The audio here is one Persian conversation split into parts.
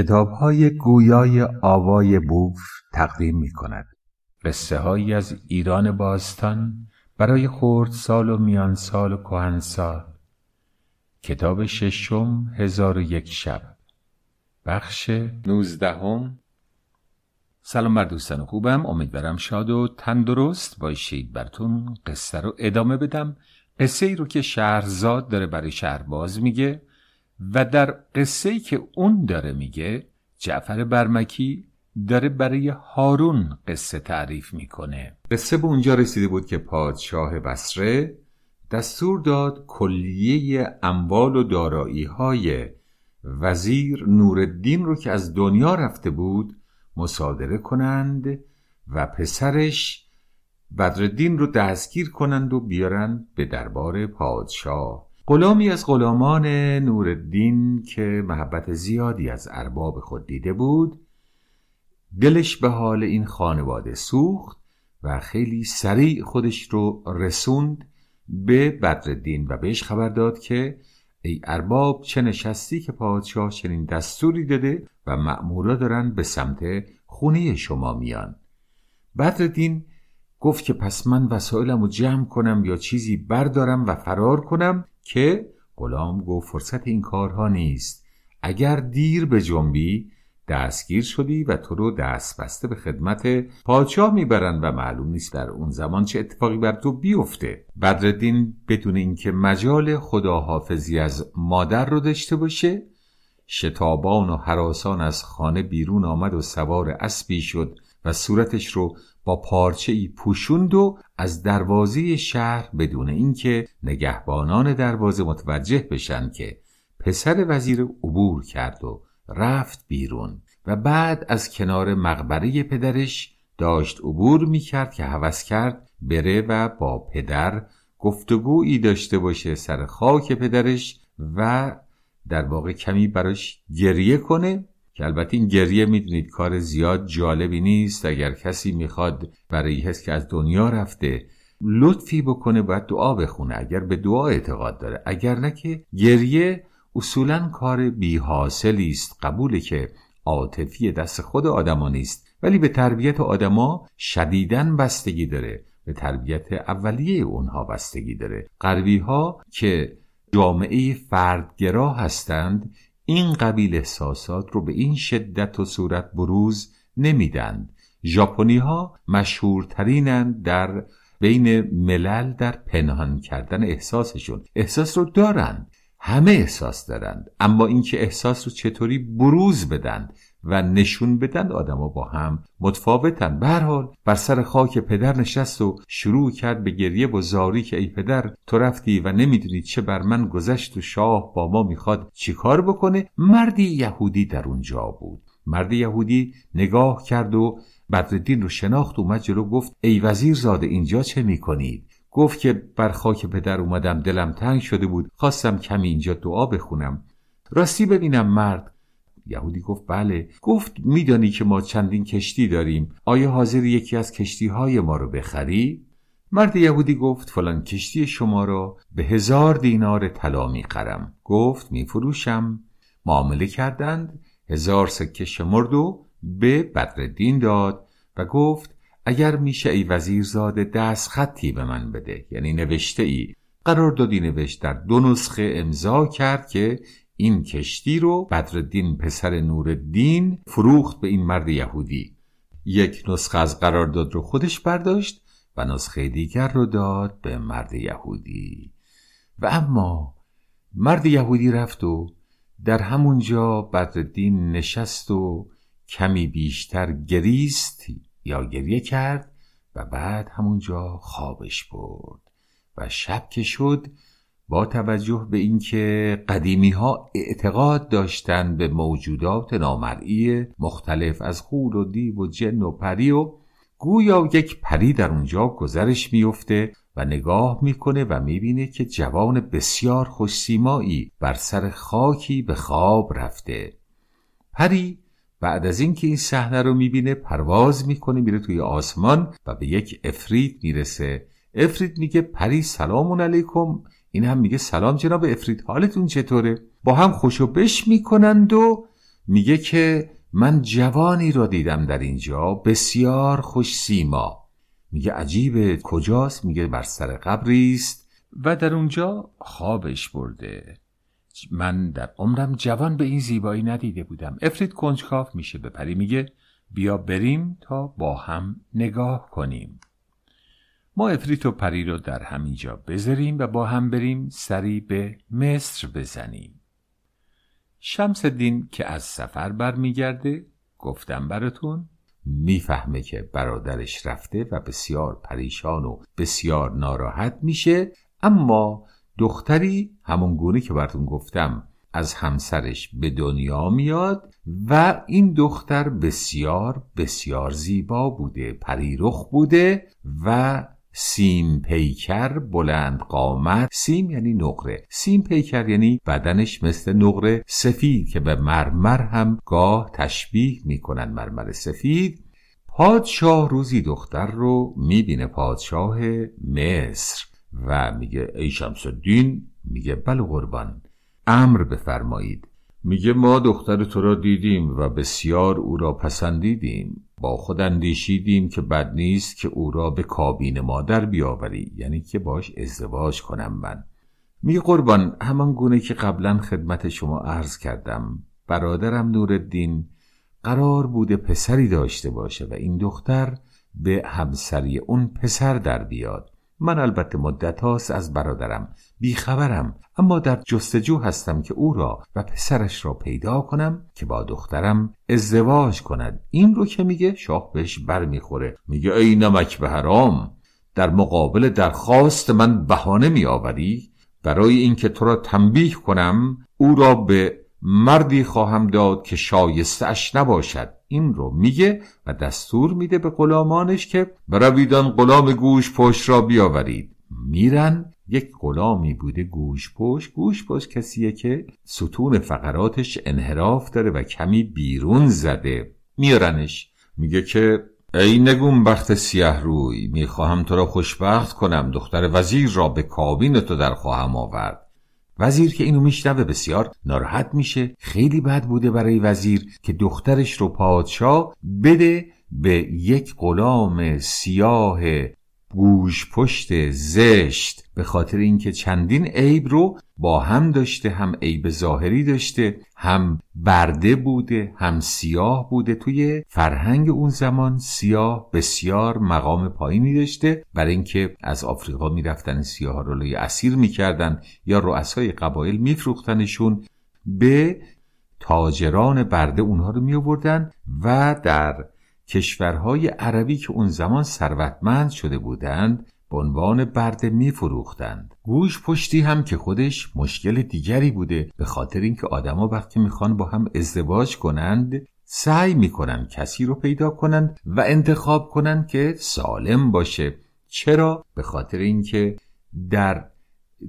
کتاب های گویای آوای بوف تقدیم می کند قصه هایی از ایران باستان برای خورد سال و میان سال و کهن سال کتاب ششم هزار و یک شب. بخش نوزدهم. سلام بر دوستان خوبم. امیدوارم شاد و تندرست باشید. براتون قصه رو ادامه بدم. قصه ای رو که شهرزاد داره برای شهرباز میگه. و در قصه که اون داره میگه جعفر برمکی داره برای هارون قصه تعریف می‌کنه. قصه به اونجا رسیده بود که پادشاه بسره دستور داد کلیه اموال و دارایی های وزیر نورالدین رو که از دنیا رفته بود مصادره کنند و پسرش بدردین رو دستگیر کنند و بیارند به دربار پادشاه. غلامی از غلامان نورالدین که محبت زیادی از ارباب خود دیده بود دلش به حال این خانواده سوخت و خیلی سریع خودش رو رسوند به بدردین و بهش خبر داد که ای ارباب چه نشستی که پادشاه چنین دستوری داده و مأمورا دارن به سمت خونه شما میان. بدردین گفت که پس من وسایلم رو جمع کنم یا چیزی بردارم و فرار کنم که غلام گفت فرصت این کارها نیست. اگر دیر به جنبی دستگیر شدی و تو رو دست بسته به خدمت پادشاه می‌برند و معلوم نیست در اون زمان چه اتفاقی بر تو بیفته. بدردین بدون اینکه مجال خداحافظی از مادر رو داشته باشه شتابان و حراسان از خانه بیرون آمد و سوار اسبی شد و صورتش رو با پارچه ای پوشوند و از دروازه شهر بدون اینکه نگهبانان دروازه متوجه بشن که پسر وزیر عبور کرد و رفت بیرون و بعد از کنار مقبره پدرش داشت عبور می کرد که هوس کرد بره و با پدر گفتگویی داشته باشه سر خاک پدرش و در واقع کمی براش گریه کنه که البته این گریه می‌دونید کار زیاد جالبی نیست. اگر کسی می‌خواد برای هست که از دنیا رفته لطفی بکنه باید دعا بخونه. اگر به دعا اعتقاد داره. اگر نه که گریه اصولا کار بی حاصلی است. قبوله که عاطفی دست خود آدما نیست. ولی به تربیت آدما شدیدن بستگی داره. به تربیت اولیه اونها بستگی داره. غربی ها که جامعه فردگرا هستند این قبیل احساسات رو به این شدت و صورت بروز نمیدند. ژاپنی ها مشهورترینند در بین ملل در پنهان کردن احساسشون. احساس رو دارند. همه احساس دارند. اما اینکه احساس رو چطوری بروز بدن و نشون بدن آدما با هم متفاوتن. به هر حال بر سر خاک پدر نشست و شروع کرد به گریه و زاری که ای پدر تو رفتی و نمی‌دونی چه بر من گذشت و شاه با ما می‌خواد چیکار بکنه. مردی یهودی در اونجا بود. مرد یهودی نگاه کرد و بدردین رو شناخت اومد جلو گفت ای وزیر زاده اینجا چه می‌کنید؟ گفت که بر خاک پدر اومدم دلم تنگ شده بود. خواستم کمی اینجا دعا بخونم. راستی ببینم مرد یهودی گفت بله. گفت میدانی که ما چندین کشتی داریم. آیا حاضر یکی از کشتی های ما رو بخری؟ مرد یهودی گفت فلان کشتی شما را به هزار دینار طلا می‌خرم. گفت میفروشم. معامله کردند. هزار سکه شمرد و به بدردین داد و گفت اگر میشه ای وزیرزاده دست خطی به من بده. یعنی نوشته ای. قرار دادی نوشت در دو نسخه امضا کرد که این کشتی رو بدردین پسر نورالدین فروخت به این مرد یهودی. یک نسخه از قرارداد رو خودش برداشت و نسخه دیگر رو داد به مرد یهودی. و اما مرد یهودی رفت و در همونجا بدردین نشست و کمی بیشتر گریست یا گریه کرد و بعد همونجا خوابش برد و شب که شد با توجه به اینکه قدیمی ها اعتقاد داشتند به موجودات نامرئی مختلف از خول و دیو و جن و پری و گویا یک پری در اونجا گذرش میفته و نگاه می‌کنه و می‌بینه که جوان بسیار خوشسیمایی بر سر خاکی به خواب رفته. پری بعد از اینکه این صحنه رو می‌بینه پرواز می‌کنه میره توی آسمان و به یک افرید می‌رسه. افرید میگه پری سلام علیکم. این هم میگه سلام جناب افرید حالتون چطوره؟ با هم خوشو بش می‌کنند و میگه که من جوانی را دیدم در اینجا بسیار خوش سیما. میگه عجیبه کجاست؟ میگه بر سر قبری است و در اونجا خوابش برده. من در عمرم جوان به این زیبایی ندیده بودم. افرید کنجکاف میشه به پری میگه بیا بریم تا با هم نگاه کنیم. ما افریت و پری رو در همینجا بذاریم و با هم بریم سری به مصر بزنیم. شمس دین که از سفر برمیگرده گفتم براتون می‌فهمه که برادرش رفته و بسیار پریشان و بسیار ناراحت میشه اما دختری همون گونه که براتون گفتم از همسرش به دنیا میاد و این دختر بسیار بسیار زیبا بوده پریرخ بوده و سیم پیکر بلند قامت سیم یعنی نقره. سیم پیکر یعنی بدنش مثل نقره سفید که به مرمر هم گاه تشبیه می‌کنن مرمر سفید پادشاه روزی دختر رو می‌بینه پادشاه مصر. و میگه ای شمس الدین میگه بله قربان. امر بفرمایید. میگه ما دختر تو را دیدیم و بسیار او را پسندیدیم. با خود اندیشیدیم که بد نیست که او را به کابین مادر بیاوری یعنی که باش ازدواج کنم من. میگه قربان همان گونه که قبلا خدمت شما عرض کردم برادرم نورالدین قرار بوده پسری داشته باشه و این دختر به همسری اون پسر در بیاد. من البته مدت هاست از برادرم بیخبرم اما در جستجو هستم که او را و پسرش را پیدا کنم که با دخترم ازدواج کند. این رو که میگه شاه بهش بر می‌خوره میگه ای نمک به حرام در مقابل درخواست من بهانه میآوری برای اینکه تو را تنبیه کنم او را به مردی خواهم داد که شایسته اش نباشد. این رو میگه و دستور میده به غلامانش که برویدان غلام گوش پشت را بیاورید. میرن. یک غلامی بوده گوش پشت گوش پشت کسیه که ستون فقراتش انحراف داره و کمی بیرون زده. میارنش. میگه که ای نگون بخت سیه روی می‌خواهم تو را خوشبخت کنم. دختر وزیر را به کابین تو در خواهم آورد. وزیر که اینو میشنوه بسیار ناراحت میشه. خیلی بد بوده برای وزیر که دخترش رو پادشاه بده به یک غلام سیاه گوش پشت زشت به خاطر اینکه چندین عیب رو با هم داشته هم عیب ظاهری داشته هم برده بوده هم سیاه بوده. توی فرهنگ اون زمان سیاه بسیار مقام پایینی داشته. برای اینکه از آفریقا می‌رفتن سیاه رو لای اسیر می‌کردن یا رؤسای قبایل میفروختنشون به تاجران برده اونها رو می و در کشورهای عربی که اون زمان ثروتمند شده بودند به عنوان برده میفروختند. گوش پشتی هم که خودش مشکل دیگری بوده به خاطر اینکه آدما وقتی می‌خوان با هم ازدواج کنند سعی می‌کنن کسی رو پیدا کنند و انتخاب کنند که سالم باشه. چرا؟ به خاطر اینکه در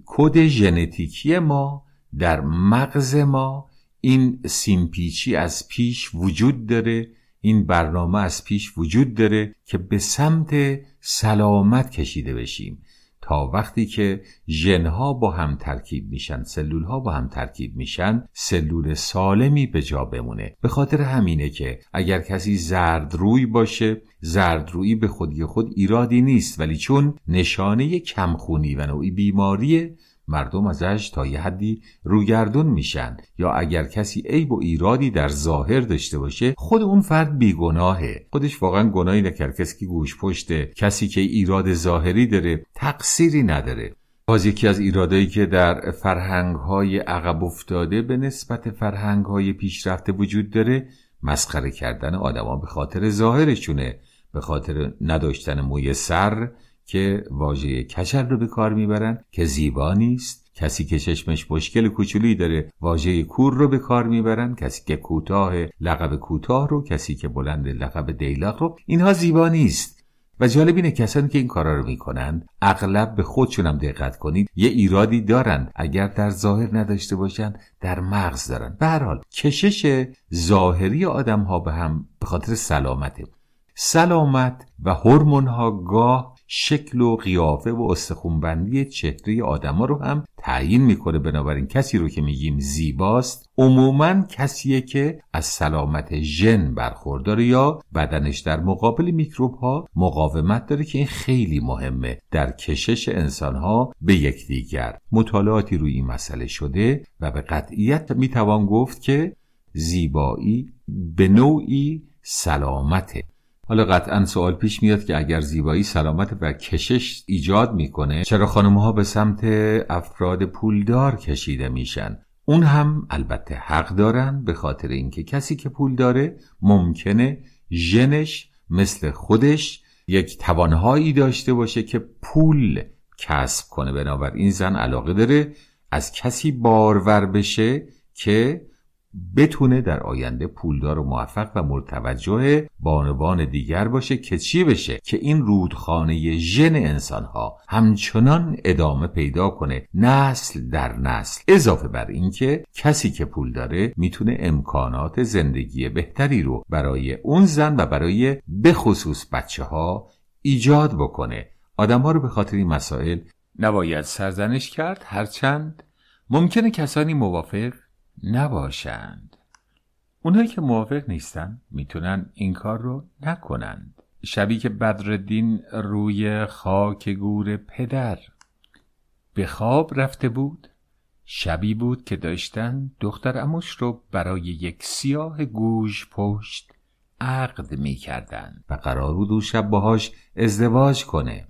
کد ژنتیکی ما در مغز ما این سیمپیچی از پیش وجود داره. این برنامه از پیش وجود داره که به سمت سلامت کشیده بشیم تا وقتی که ژنها با هم ترکیب میشن سلول ها با هم ترکیب میشن سلول سالمی به جا بمونه. به خاطر همینه که اگر کسی زرد روی باشه زرد روی به خودی خود ایرادی نیست ولی چون نشانه کمخونی و نوعی بیماریه مردم ازش تا یه حدی روگردون میشن. یا اگر کسی عیب و ایرادی در ظاهر داشته باشه خود اون فرد بیگناهه. خودش واقعا گناهی نکرد. کسی که گوش پشته کسی که ایراد ظاهری داره تقصیری نداره. باز یکی از ایرادایی که در فرهنگ های عقب افتاده به نسبت فرهنگ های پیشرفته وجود داره مسخره کردن آدما به خاطر ظاهرشونه. به خاطر نداشتن موی سر که واژه کچل رو به کار می‌برن که زیبا نیست. کسی که چشمش مشکل کوچولی داره واژه کور رو به کار می‌برن. کسی که کوتاه لقب کوتاه رو کسی که بلند لقب دیلاق رو اینها زیبا نیست. و جالب اینه کسانی که این کارا رو می‌کنند اغلب به خودشونم دقت کنید یه ایرادی دارند اگر در ظاهر نداشته باشند در مغز دارن. به هر حال کشش ظاهری آدم ها به هم به خاطر سلامته. سلامت و هورمون ها گاه شکل و قیافه و استخونبندی چهره آدما رو هم تعیین می‌کنه. بنابراین کسی رو که میگیم زیباست عموما کسیه که از سلامت ژن برخورداره یا بدنش در مقابل میکروب ها مقاومت داره که این خیلی مهمه در کشش انسان ها به یکدیگر. مطالعاتی روی این مسئله شده و به قطعیت می‌توان گفت که زیبایی به نوعی سلامته. حالا قطعا سوال پیش میاد که اگر زیبایی سلامت و کشش ایجاد می‌کنه چرا خانم ها به سمت افراد پولدار کشیده میشن؟ اون هم البته حق دارن به خاطر اینکه کسی که پول داره ممکنه ژنش مثل خودش یک توانهایی داشته باشه که پول کسب کنه. بنابراین زن علاقه داره از کسی بارور بشه که بتونه در آینده پولدار و موفق و مرتوجه بانوان دیگر باشه که چی بشه؟ که این رودخانه ژن انسانها همچنان ادامه پیدا کنه نسل در نسل. اضافه بر اینکه کسی که پول داره می‌تونه امکانات زندگی بهتری رو برای اون زن و برای بخصوص بچه ها ایجاد بکنه. آدم ها رو به خاطر این مسائل نباید سرزنش کرد. هرچند ممکنه کسانی موافق نباشند. اونایی که موافق نیستن می‌تونن این کار رو نکنند. شبی که بدردین روی خاک گور پدر به خواب رفته بود شبی بود که داشتن دختر اموش رو برای یک سیاه گوش پشت عقد می‌کردن و قرار بود او شب باهاش ازدواج کنه.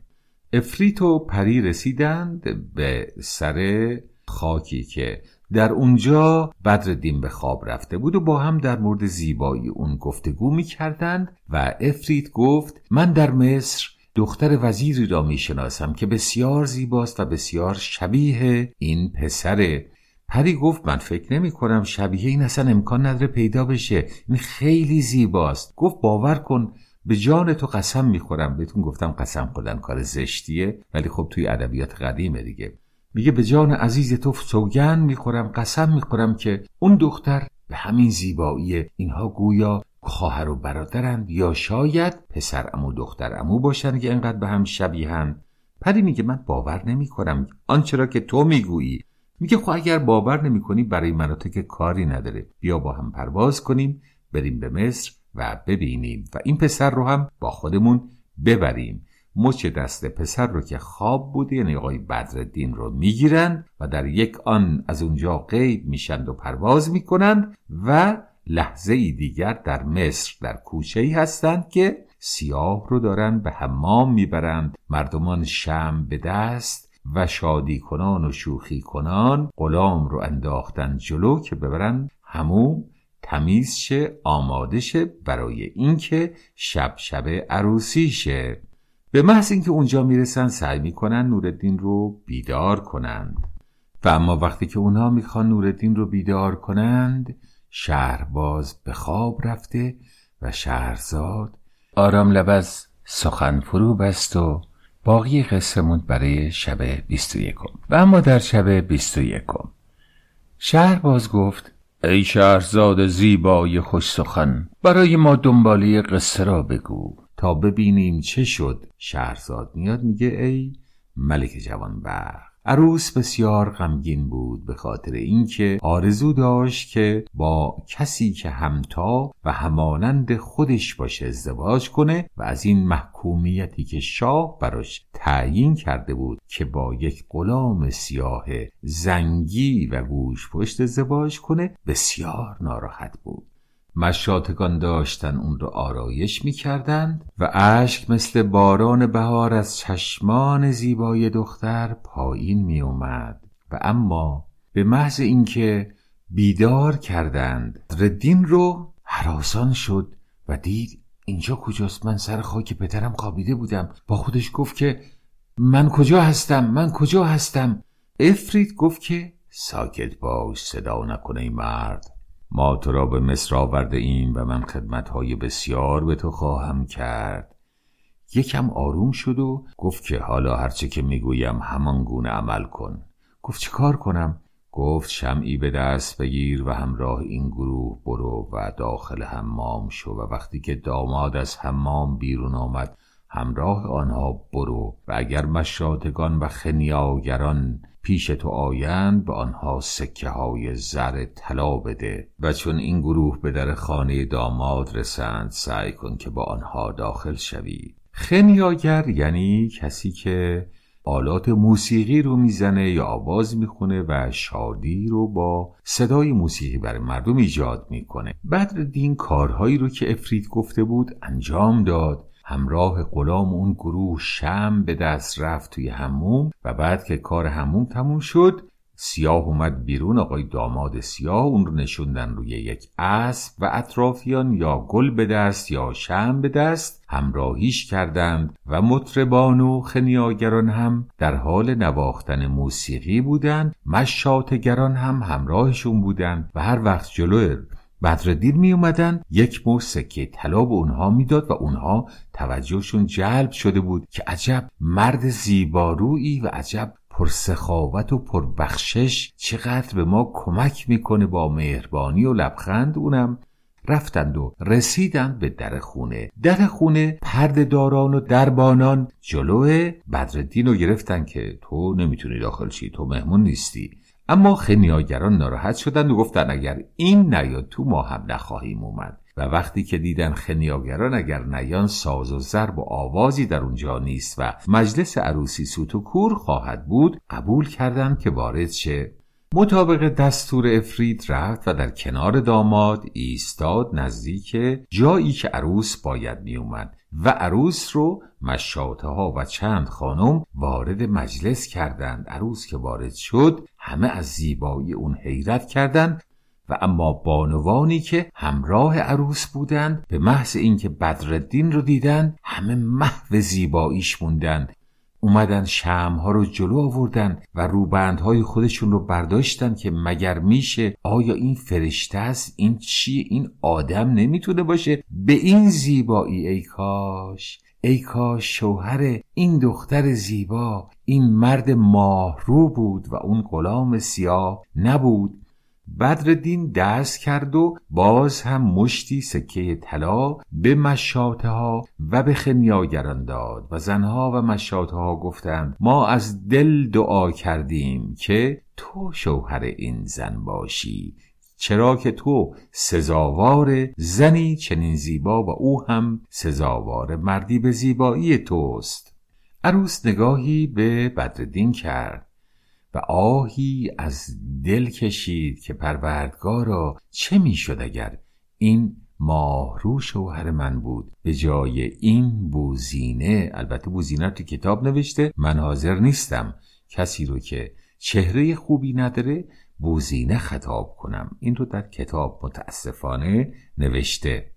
افریت و پری رسیدند به سر خاکی که در اونجا بدردین به خواب رفته بود و با هم در مورد زیبایی اون گفتگو می کردند و افرید گفت من در مصر دختر وزیری را می شناسم که بسیار زیباست و بسیار شبیه این پسره پری گفت من فکر نمی کنم شبیه این اصلا امکان نداره پیدا بشه این خیلی زیباست. گفت باور کن به جان تو قسم می‌خورم. بهتون گفتم قسم خودن کار زشتیه ولی خب توی ادبیات قدیمه دیگه. میگه به جان عزیز تو سوگن می‌خورم قسم می‌خورم که اون دختر به همین زیبایی اینها گویا خواهر و برادرند یا شاید پسر امو دختر امو باشن که انقدر به هم شبیهن. پری میگه من باور نمی‌کنم. آنچه را که تو می‌گویی. میگه خب اگر باور نمی‌کنی برای مناطق کاری نداره. بیا با هم پرواز کنیم بریم به مصر و ببینیم و این پسر رو هم با خودمون ببریم. مچ دست پسر رو که خواب بوده یعنی آقای بدردین رو می‌گیرند و در یک آن از اونجا غیب میشند و پرواز می‌کنند و لحظه ای دیگر در مصر در کوچه ای هستند که سیاه رو دارند به حمام می‌برند مردمان شم به دست و شادی کنان و شوخی کنان غلام رو انداختن جلو که ببرن همون تمیز شه آماده شه برای اینکه شب شب عروسی شه. به محض اینکه اونجا می‌رسن سعی می‌کنن نورالدین رو بیدار کنند. و اما وقتی که اونها می‌خوان نورالدین رو بیدار کنند شهرباز به خواب رفته و شهرزاد آرام لبز سخن فرو بست و باقی قصه برای شب بیست و یکم. و اما در شب بیست و یکم. شهرباز گفت ای شهرزاد زیبای خوش سخن برای ما دنباله قصه را بگو. تا ببینیم چه شد. شهرزاد میاد میگه ای ملک جوانبخت. عروس بسیار غمگین بود به خاطر اینکه آرزو داشت که با کسی که همتا و همانند خودش باشه ازدواج کنه و از این محکومیتی که شاه براش تعیین کرده بود که با یک غلام سیاه زنگی و گوش پشت ازدواج کنه بسیار ناراحت بود. مشاتگان داشتن اون رو آرایش می کردند و اشک مثل باران بهار از چشمان زیبای دختر پایین می اومد و اما به محض اینکه بیدار کردند ردین رو حراسان شد و دید اینجا کجاست؟ من سر خاک پدرم خوابیده بودم. با خودش گفت که من کجا هستم؟ من کجا هستم؟ افرید گفت که ساکت باش صدا نکنه مرد. ما تو را به مصر آورده ایم و من خدمتهای بسیار به تو خواهم کرد. یکم آروم شد و گفت که حالا هرچه که می‌گویم همان گونه عمل کن. گفت چه کار کنم؟ گفت شمعی به دست بگیر و همراه این گروه برو و داخل حمام شو و وقتی که داماد از حمام بیرون آمد همراه آنها برو و اگر مشاتگان و خنیاگران پیش تو آیند به آنها سکه های زر طلا بده و چون این گروه به در خانه داماد رسند سعی کن که با آنها داخل شوی. خنیاگر یعنی کسی که آلات موسیقی رو می‌زنه یا آواز می‌خونه و شادی رو با صدای موسیقی برای مردم ایجاد می‌کنه. دین کارهایی رو که افرید گفته بود انجام داد. همراه غلام اون گروه شم به دست رفت توی هموم و بعد که کار هموم تموم شد سیاه اومد بیرون آقای داماد سیاه اون رو نشوندن روی یک اسب و اطرافیان یا گل به دست یا شم به دست همراهیش کردند و مطربان و خنیاگران هم در حال نواختن موسیقی بودند مشاتگران هم همراهشون بودند و هر وقت جلو بدردین می اومدن یک مو سکه طلا به اونها می‌داد و اونها توجهشون جلب شده بود که عجب مرد زیبارویی و عجب پرسخاوت و پربخشش چقدر به ما کمک می‌کنه با مهربانی و لبخند اونم. رفتند و رسیدند به در خونه. در خونه داران و دربانان جلو بدردین رو گرفتن که تو نمی‌تونی داخل شی تو مهمون نیستی. اما خنیاگران ناراحت شدند و گفتن اگر این نیاد تو ما هم نخواهیم اومد. و وقتی که دیدن خنیاگران اگر نیان ساز و ضرب و آوازی در اونجا نیست و مجلس عروسی سوت و کور خواهد بود قبول کردند که وارد شه. مطابق دستور افرید رفت و در کنار داماد ایستاد نزدیک جایی که عروس باید میومد و عروس رو مشاته ها و چند خانم وارد مجلس کردند. عروس که وارد شد همه از زیبایی اون حیرت کردند و اما بانوانی که همراه عروس بودند به محض اینکه بدردین رو دیدن همه محو زیباییش موندند. اومدن شمها رو جلو آوردن و روبندهای خودشون رو برداشتن که مگر میشه آیا این فرشته است؟ این چی؟ این آدم نمی‌تونه باشه؟ به این زیبایی ای کاش ای کاش شوهر این دختر زیبا این مرد ماهرو بود و اون غلام سیاه نبود. بدردین دست کرد و باز هم مشتی سکه طلا به مشاته ها و به خنیاگران داد و زنها و مشاته ها گفتند ما از دل دعا کردیم که تو شوهر این زن باشی چرا که تو سزاوار زنی چنین زیبا و او هم سزاوار مردی به زیبایی توست. عروس نگاهی به بدردین کرد. و آهی از دل کشید که پروردگارا چه می‌شد اگر این ماهرو شوهر من بود؟ به جای این بوزینه البته بوزینه تو کتاب نوشته من حاضر نیستم کسی رو که چهره خوبی نداره بوزینه خطاب کنم. این رو در کتاب متاسفانه نوشته.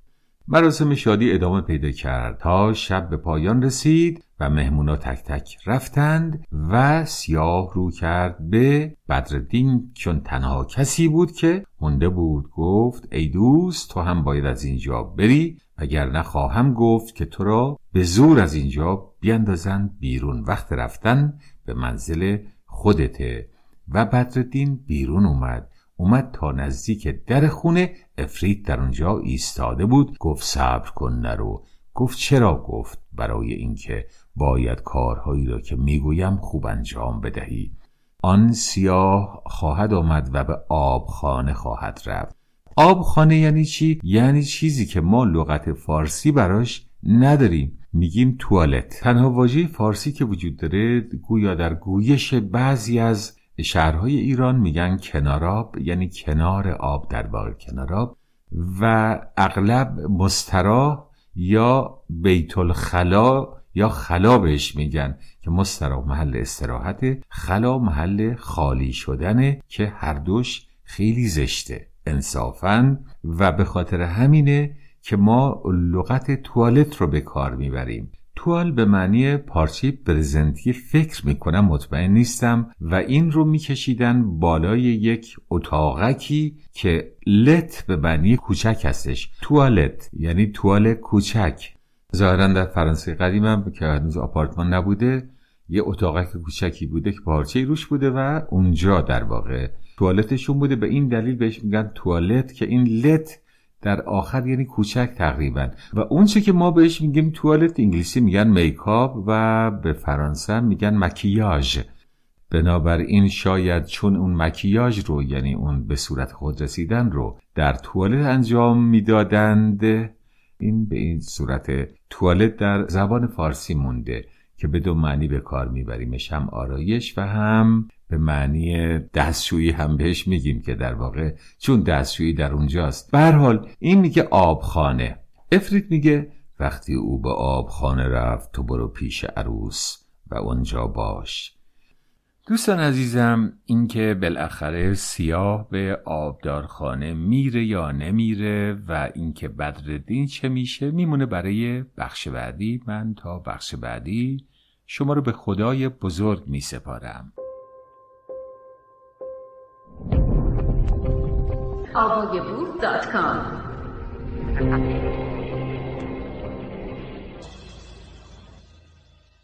مراسم شادی ادامه پیدا کرد. تا شب به پایان رسید و مهمونا تک تک رفتند و سیاه رو کرد به بدردین چون تنها کسی بود که مونده بود. گفت ای دوست تو هم باید از اینجا بری اگر خواهم گفت که تو را به زور از اینجا بیندازند بیرون. وقت رفتن به منزل خودته و بدردین بیرون اومد. اومد تا نزدیک در خونه. افرید در اونجا ایستاده بود. گفت صبر کن نرو. گفت چرا گفت برای اینکه باید کارهایی را که می‌گویم خوب انجام بدهی؟ آن سیاه خواهد آمد و به آبخانه خواهد رفت. آبخانه یعنی چی؟ یعنی چیزی که ما لغت فارسی براش نداریم. میگیم توالت. تنها واژه فارسی که وجود داره گویا در گویش بعضی از شهرهای ایران میگن کناراب یعنی کنار آب در واقع کناراب و اغلب مستراح یا بیت الخلا یا خلا بهش میگن که مستراح محل استراحت خلا محل خالی شدنه که هر دوش خیلی زشته انصافا. و به خاطر همینه که ما لغت توالت رو به کار می‌بریم. توال به معنی پارچه برزنتی فکر می‌کنم مطمئن نیستم و این رو میکشیدن بالای یک اتاقکی که لت به معنی کوچک هستش. توالت یعنی توال کوچک. ظاهرا در فرانسه قدیمم که هنوز آپارتمان نبوده یه اتاقک کوچکی بوده که پارچه روش بوده و اونجا در واقع توالتشون بوده. به این دلیل بهش میگن توالت که این لت در آخر یعنی کوچک تقریبا. و اون چه که ما بهش میگیم توالت انگلیسی میگن میکاپ و به فرانسه میگن مکیاژ. بنابراین شاید چون اون مکیاژ رو یعنی اون به صورت خود رسیدن رو در توالت انجام می‌دادند این به این صورت توالت در زبان فارسی مونده که به دو معنی به کار میبریمش هم آرایش و هم به معنی دستشویی هم بهش میگیم که در واقع چون دستشویی در اونجاست. به حال این میگه آبخانه. افرید میگه وقتی او به آبخانه رفت تو برو پیش عروس و اونجا باش. دوستان عزیزم اینکه بالاخره سیاه به آبدارخانه میره یا نمیره و اینکه بدردین چه میشه میمونه برای بخش بعدی. من تا بخش بعدی شما رو به خدای بزرگ میسپارم. آوایبور